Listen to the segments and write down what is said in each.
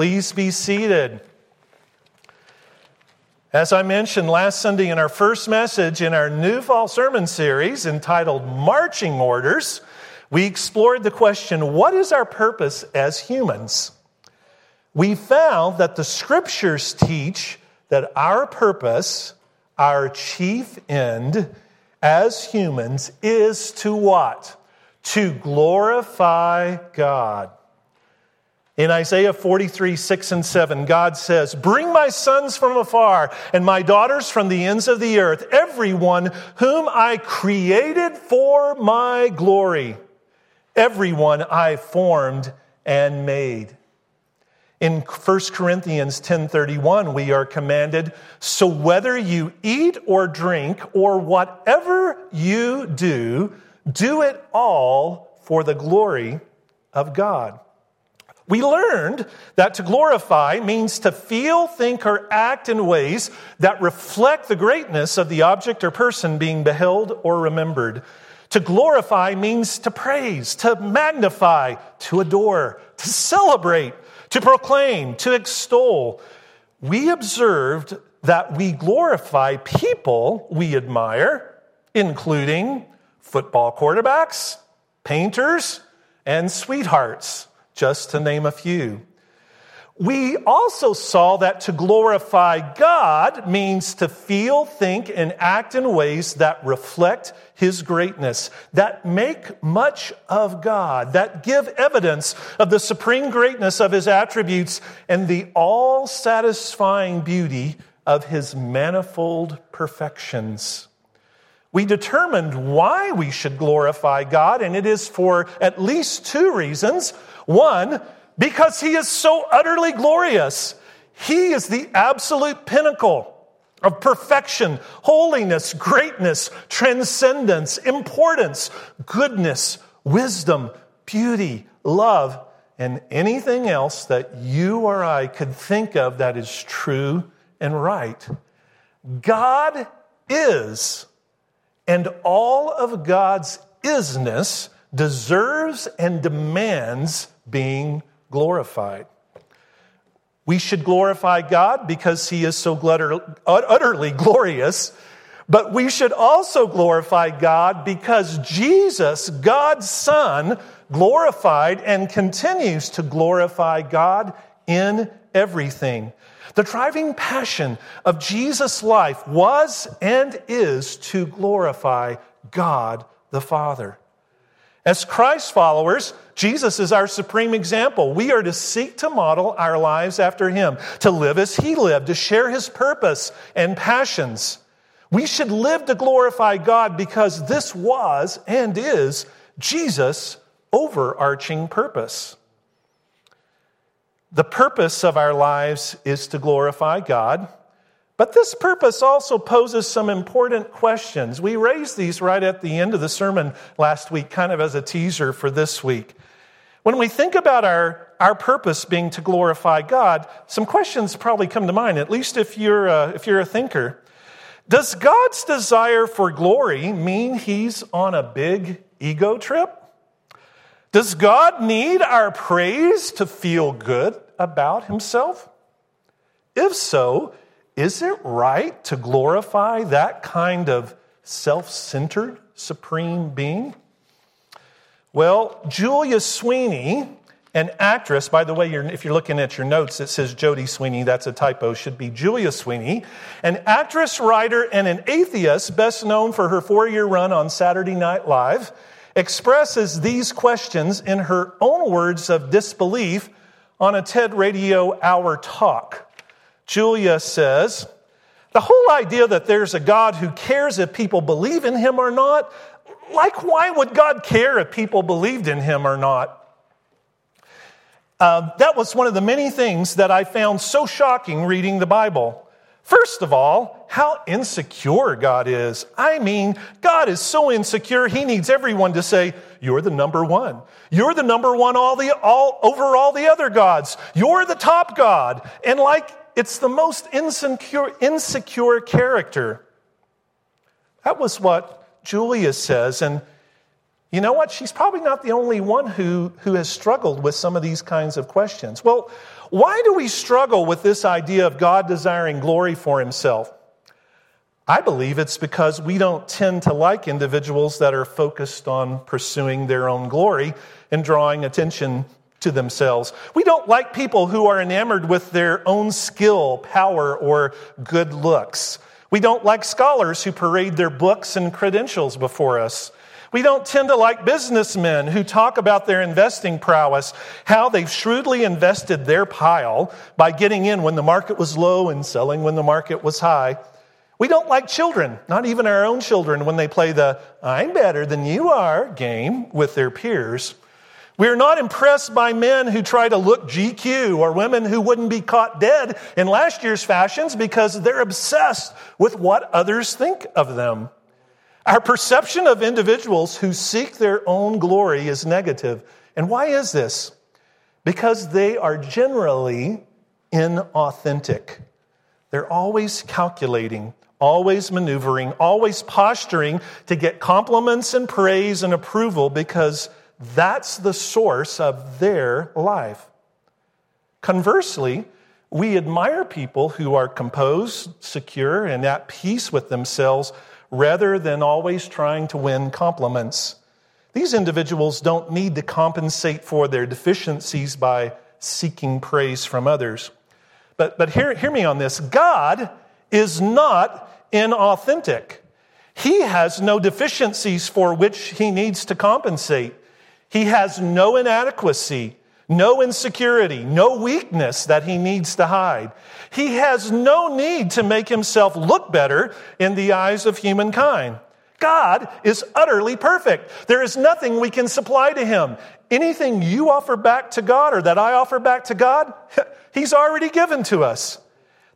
Please be seated. As I mentioned last Sunday in our first message in our new fall sermon series entitled Marching Orders, we explored the question what is our purpose as humans? We found that the scriptures teach that our purpose, our chief end as humans, is to what? To glorify God. In Isaiah 43, 6 and 7, God says, Bring my sons from afar and my daughters from the ends of the earth, everyone whom I created for my glory, everyone I formed and made. In 1 Corinthians 10:31 we are commanded so whether you eat or drink or whatever you do do it all for the glory of God. We learned that to glorify means to feel, think, or act in ways that reflect the greatness of the object or person being beheld or remembered. To glorify means to praise, to magnify, to adore, to celebrate, to proclaim, to extol. We observed that we glorify people we admire, including football quarterbacks, painters, and sweethearts just to name a few. We also saw that to glorify God means to feel, think, and act in ways that reflect His greatness, that make much of God, that give evidence of the supreme greatness of His attributes and the all satisfying beauty of His manifold perfections. We determined why we should glorify God, and it is for at least two reasons. One, because he is so utterly glorious. He is the absolute pinnacle of perfection, holiness, greatness, transcendence, importance, goodness, wisdom, beauty, love, and anything else that you or I could think of that is true and right. God is, and all of God's isness deserves and demands being glorified. We should glorify God because he is so utterly glorious, but we should also glorify God because Jesus, God's Son, glorified and continues to glorify God in everything. The driving passion of Jesus' life was and is to glorify God the Father. As Christ followers, Jesus is our supreme example. We are to seek to model our lives after him, to live as he lived, to share his purpose and passions. We should live to glorify God because this was and is Jesus' overarching purpose. The purpose of our lives is to glorify God. But this purpose also poses some important questions. We raised these right at the end of the sermon last week, kind of as a teaser for this week. When we think about our, our purpose being to glorify God, some questions probably come to mind, at least if you're, a, if you're a thinker. Does God's desire for glory mean he's on a big ego trip? Does God need our praise to feel good about himself? If so, is it right to glorify that kind of self centered supreme being? Well, Julia Sweeney, an actress, by the way, you're, if you're looking at your notes, it says Jodie Sweeney. That's a typo. Should be Julia Sweeney. An actress, writer, and an atheist, best known for her four year run on Saturday Night Live, expresses these questions in her own words of disbelief on a TED Radio Hour talk. Julia says, the whole idea that there's a God who cares if people believe in him or not, like, why would God care if people believed in him or not? Uh, that was one of the many things that I found so shocking reading the Bible. First of all, how insecure God is. I mean, God is so insecure, he needs everyone to say, You're the number one. You're the number one all the, all, over all the other gods. You're the top God. And like it's the most insecure, insecure character. That was what Julia says. And You know what? She's probably not the only one who, who has struggled with some of these kinds of questions. Well, why do we struggle with this idea of God desiring glory for himself? I believe it's because we don't tend to like individuals that are focused on pursuing their own glory and drawing attention to themselves. We don't like people who are enamored with their own skill, power, or good looks. We don't like scholars who parade their books and credentials before us. We don't tend to like businessmen who talk about their investing prowess, how they've shrewdly invested their pile by getting in when the market was low and selling when the market was high. We don't like children, not even our own children, when they play the I'm better than you are game with their peers. We're not impressed by men who try to look GQ or women who wouldn't be caught dead in last year's fashions because they're obsessed with what others think of them. Our perception of individuals who seek their own glory is negative. And why is this? Because they are generally inauthentic. They're always calculating, always maneuvering, always posturing to get compliments and praise and approval because that's the source of their life. Conversely, we admire people who are composed, secure, and at peace with themselves rather than always trying to win compliments. These individuals don't need to compensate for their deficiencies by seeking praise from others. But, but hear, hear me on this God is not inauthentic. He has no deficiencies for which he needs to compensate. He has no inadequacy, no insecurity, no weakness that he needs to hide. He has no need to make himself look better in the eyes of humankind. God is utterly perfect. There is nothing we can supply to him. Anything you offer back to God or that I offer back to God, he's already given to us.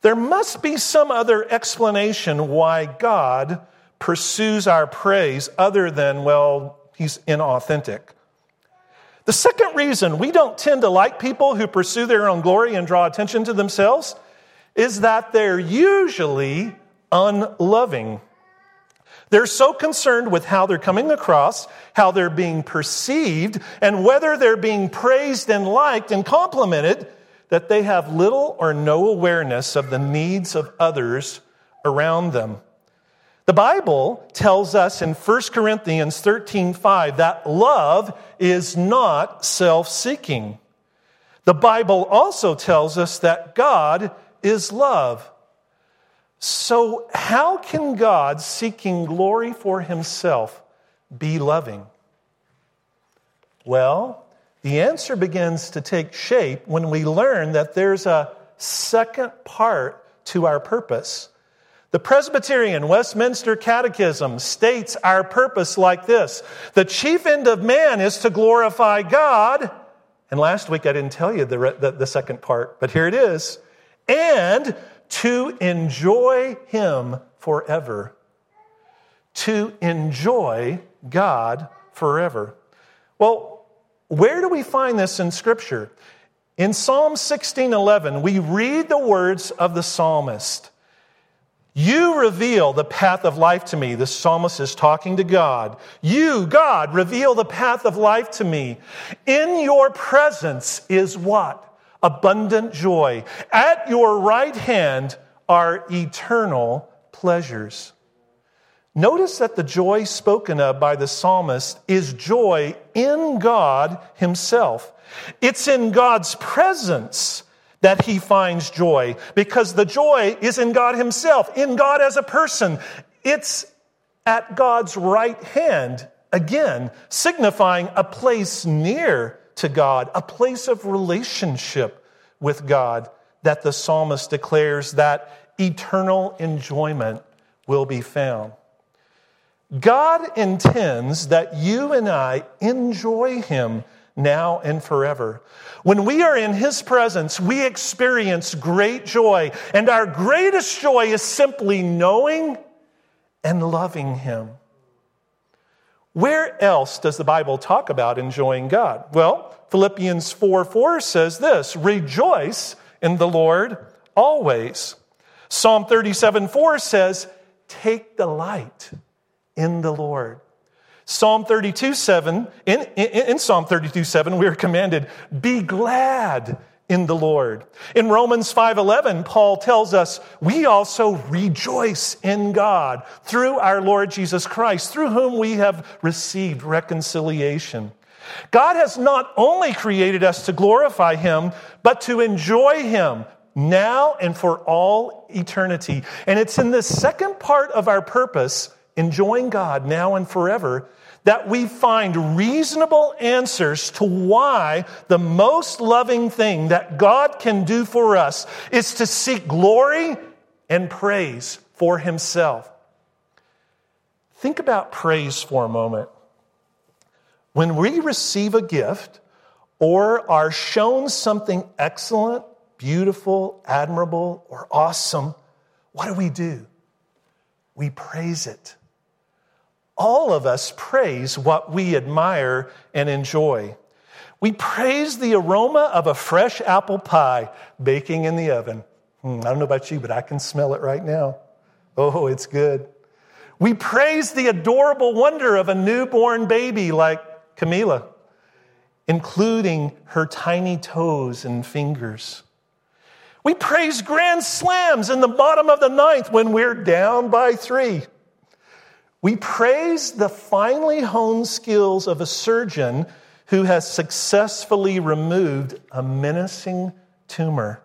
There must be some other explanation why God pursues our praise other than, well, he's inauthentic. The second reason we don't tend to like people who pursue their own glory and draw attention to themselves is that they're usually unloving. They're so concerned with how they're coming across, how they're being perceived, and whether they're being praised and liked and complimented that they have little or no awareness of the needs of others around them. The Bible tells us in 1 Corinthians 13:5 that love is not self-seeking. The Bible also tells us that God is love. So, how can God, seeking glory for himself, be loving? Well, the answer begins to take shape when we learn that there's a second part to our purpose. The Presbyterian Westminster Catechism states our purpose like this The chief end of man is to glorify God. And last week I didn't tell you the, the, the second part, but here it is and to enjoy Him forever. To enjoy God forever. Well, where do we find this in Scripture? In Psalm 16:11, we read the words of the psalmist. You reveal the path of life to me. The psalmist is talking to God. You, God, reveal the path of life to me. In your presence is what? Abundant joy. At your right hand are eternal pleasures. Notice that the joy spoken of by the psalmist is joy in God Himself. It's in God's presence that he finds joy because the joy is in God himself, in God as a person. It's at God's right hand, again, signifying a place near to God, a place of relationship with God, that the psalmist declares that eternal enjoyment will be found. God intends that you and I enjoy Him now and forever. When we are in His presence, we experience great joy, and our greatest joy is simply knowing and loving Him. Where else does the Bible talk about enjoying God? Well, Philippians 4 4 says this Rejoice in the Lord always. Psalm 37 4 says, Take delight in the Lord. Psalm 32 7, in, in, in Psalm 32 7, we are commanded, be glad in the Lord. In Romans 5:11, Paul tells us, we also rejoice in God through our Lord Jesus Christ, through whom we have received reconciliation. God has not only created us to glorify him, but to enjoy him now and for all eternity. And it's in the second part of our purpose, enjoying God now and forever, that we find reasonable answers to why the most loving thing that God can do for us is to seek glory and praise for Himself. Think about praise for a moment. When we receive a gift or are shown something excellent, beautiful, admirable, or awesome, what do we do? We praise it all of us praise what we admire and enjoy. We praise the aroma of a fresh apple pie baking in the oven. Hmm, I don't know about you, but I can smell it right now. Oh, it's good. We praise the adorable wonder of a newborn baby like Camila, including her tiny toes and fingers. We praise grand slams in the bottom of the ninth when we're down by three. We praise the finely honed skills of a surgeon who has successfully removed a menacing tumor.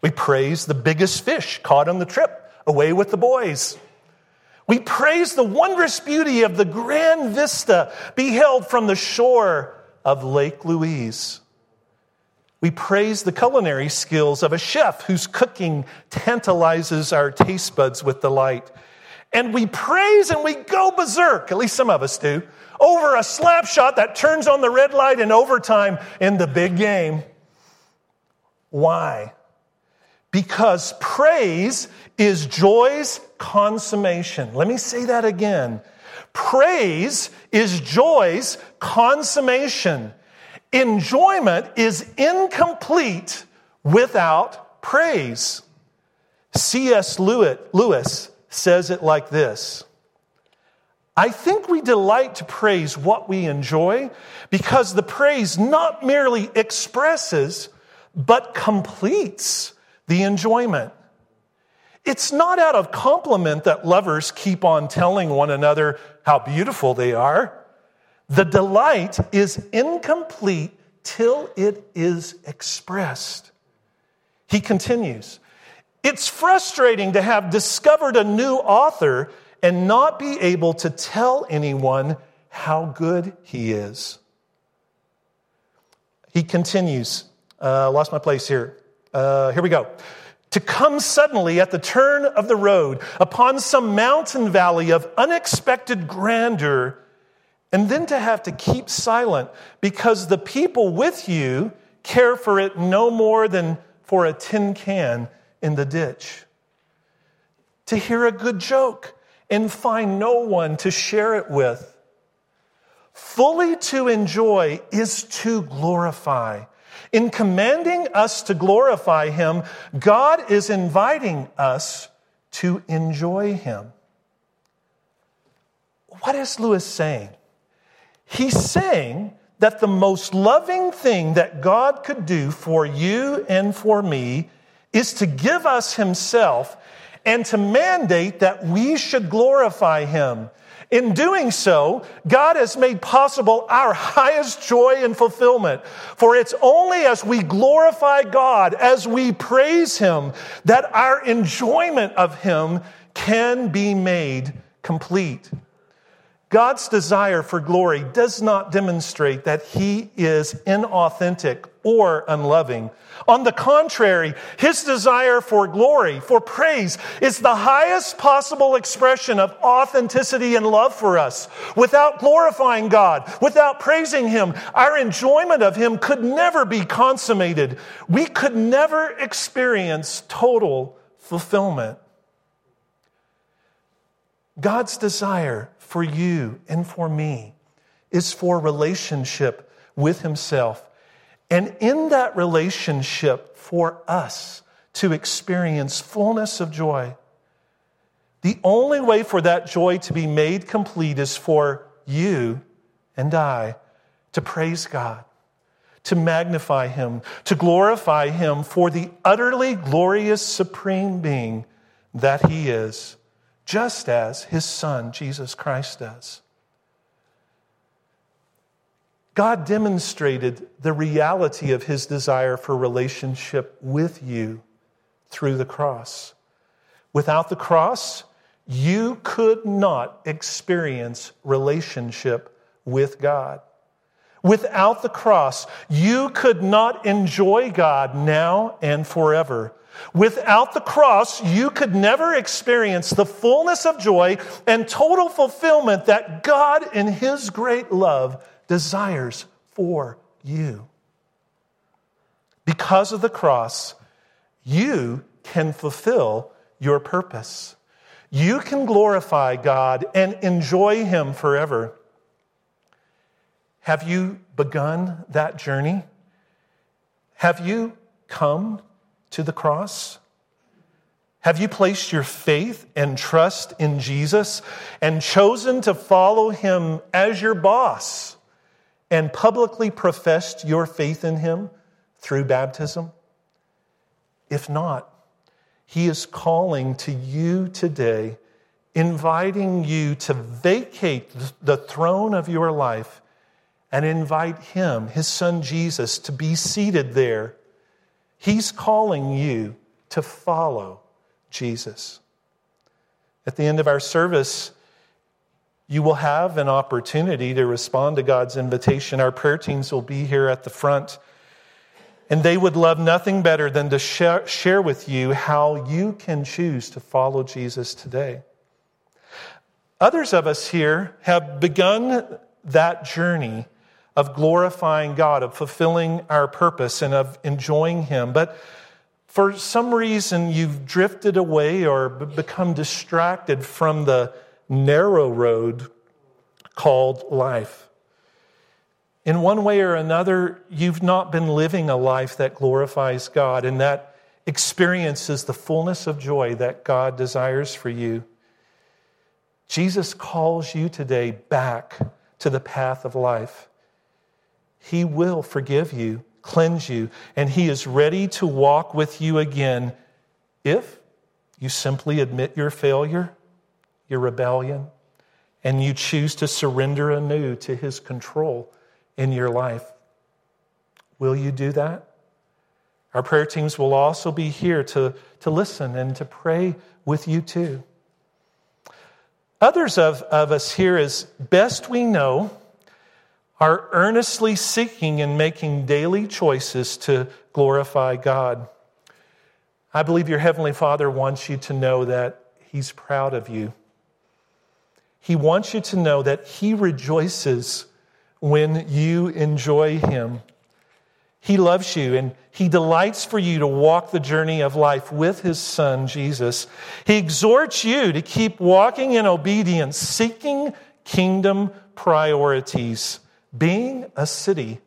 We praise the biggest fish caught on the trip, away with the boys. We praise the wondrous beauty of the grand vista beheld from the shore of Lake Louise. We praise the culinary skills of a chef whose cooking tantalizes our taste buds with delight and we praise and we go berserk, at least some of us do, over a slap shot that turns on the red light in overtime in the big game. Why? Because praise is joy's consummation. Let me say that again. Praise is joy's consummation. Enjoyment is incomplete without praise. C.S. Lewis says it like this I think we delight to praise what we enjoy because the praise not merely expresses, but completes the enjoyment. It's not out of compliment that lovers keep on telling one another how beautiful they are. The delight is incomplete till it is expressed. He continues it's frustrating to have discovered a new author and not be able to tell anyone how good he is. He continues, uh, lost my place here. Uh, here we go. To come suddenly at the turn of the road upon some mountain valley of unexpected grandeur, and then to have to keep silent because the people with you care for it no more than for a tin can in the ditch, to hear a good joke and find no one to share it with. Fully to enjoy is to glorify. In commanding us to glorify Him, God is inviting us to enjoy Him. What is Lewis saying? He's saying that the most loving thing that God could do for you and for me is to give us himself and to mandate that we should glorify him. In doing so, God has made possible our highest joy and fulfillment. For it's only as we glorify God, as we praise Him, that our enjoyment of Him can be made complete. God's desire for glory does not demonstrate that he is inauthentic or unloving. On the contrary, his desire for glory, for praise, is the highest possible expression of authenticity and love for us. Without glorifying God, without praising him, our enjoyment of him could never be consummated. We could never experience total fulfillment. God's desire for you and for me is for relationship with Himself. And in that relationship, for us to experience fullness of joy. The only way for that joy to be made complete is for you and I to praise God, to magnify Him, to glorify Him for the utterly glorious supreme being that He is, just as His Son, Jesus Christ, does. God demonstrated the reality of His desire for relationship with you through the cross. Without the cross, you could not experience relationship with God. Without the cross, you could not enjoy God now and forever. Without the cross, you could never experience the fullness of joy and total fulfillment that God, in His great love, desires for you. Because of the cross, you can fulfill your purpose. You can glorify God and enjoy Him forever. Have you begun that journey? Have you come to the cross? Have you placed your faith and trust in Jesus and chosen to follow him as your boss and publicly professed your faith in him through baptism? If not, he is calling to you today, inviting you to vacate the throne of your life and invite Him, His Son Jesus, to be seated there. He's calling you to follow Jesus. At the end of our service, you will have an opportunity to respond to God's invitation. Our prayer teams will be here at the front, and they would love nothing better than to share, with you how you can choose to follow Jesus today. Others of us here have begun that journey of glorifying God, of fulfilling our purpose, and of enjoying Him. But for some reason, you've drifted away or become distracted from the narrow road called life. In one way or another, you've not been living a life that glorifies God and that experiences the fullness of joy that God desires for you. Jesus calls you today back to the path of life. He will forgive you, cleanse you, and He is ready to walk with you again if you simply admit your failure, your rebellion, and you choose to surrender anew to His control in your life. Will you do that? Our prayer teams will also be here to, to listen and to pray with you too. Others of, of us here, as best we know, are earnestly seeking and making daily choices to glorify God. I believe your Heavenly Father wants you to know that He's proud of you. He wants you to know that He rejoices when you enjoy Him. He loves you and He delights for you to walk the journey of life with His Son, Jesus. He exhorts you to keep walking in obedience, seeking kingdom priorities being a city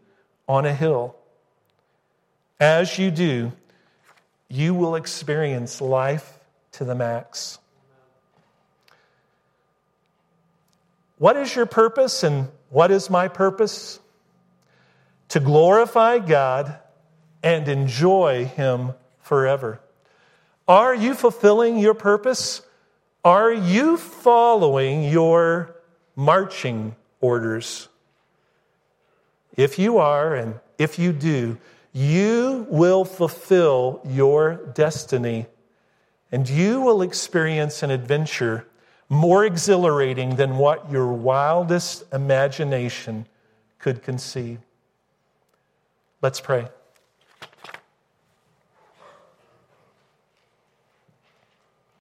on a hill. As you do, you will experience life to the max. What is your purpose and what is my purpose? To glorify God and enjoy Him forever. Are you fulfilling your purpose? Are you following your marching orders? If you are, and if you do, you will fulfill your destiny and you will experience an adventure more exhilarating than what your wildest imagination could conceive. Let's pray.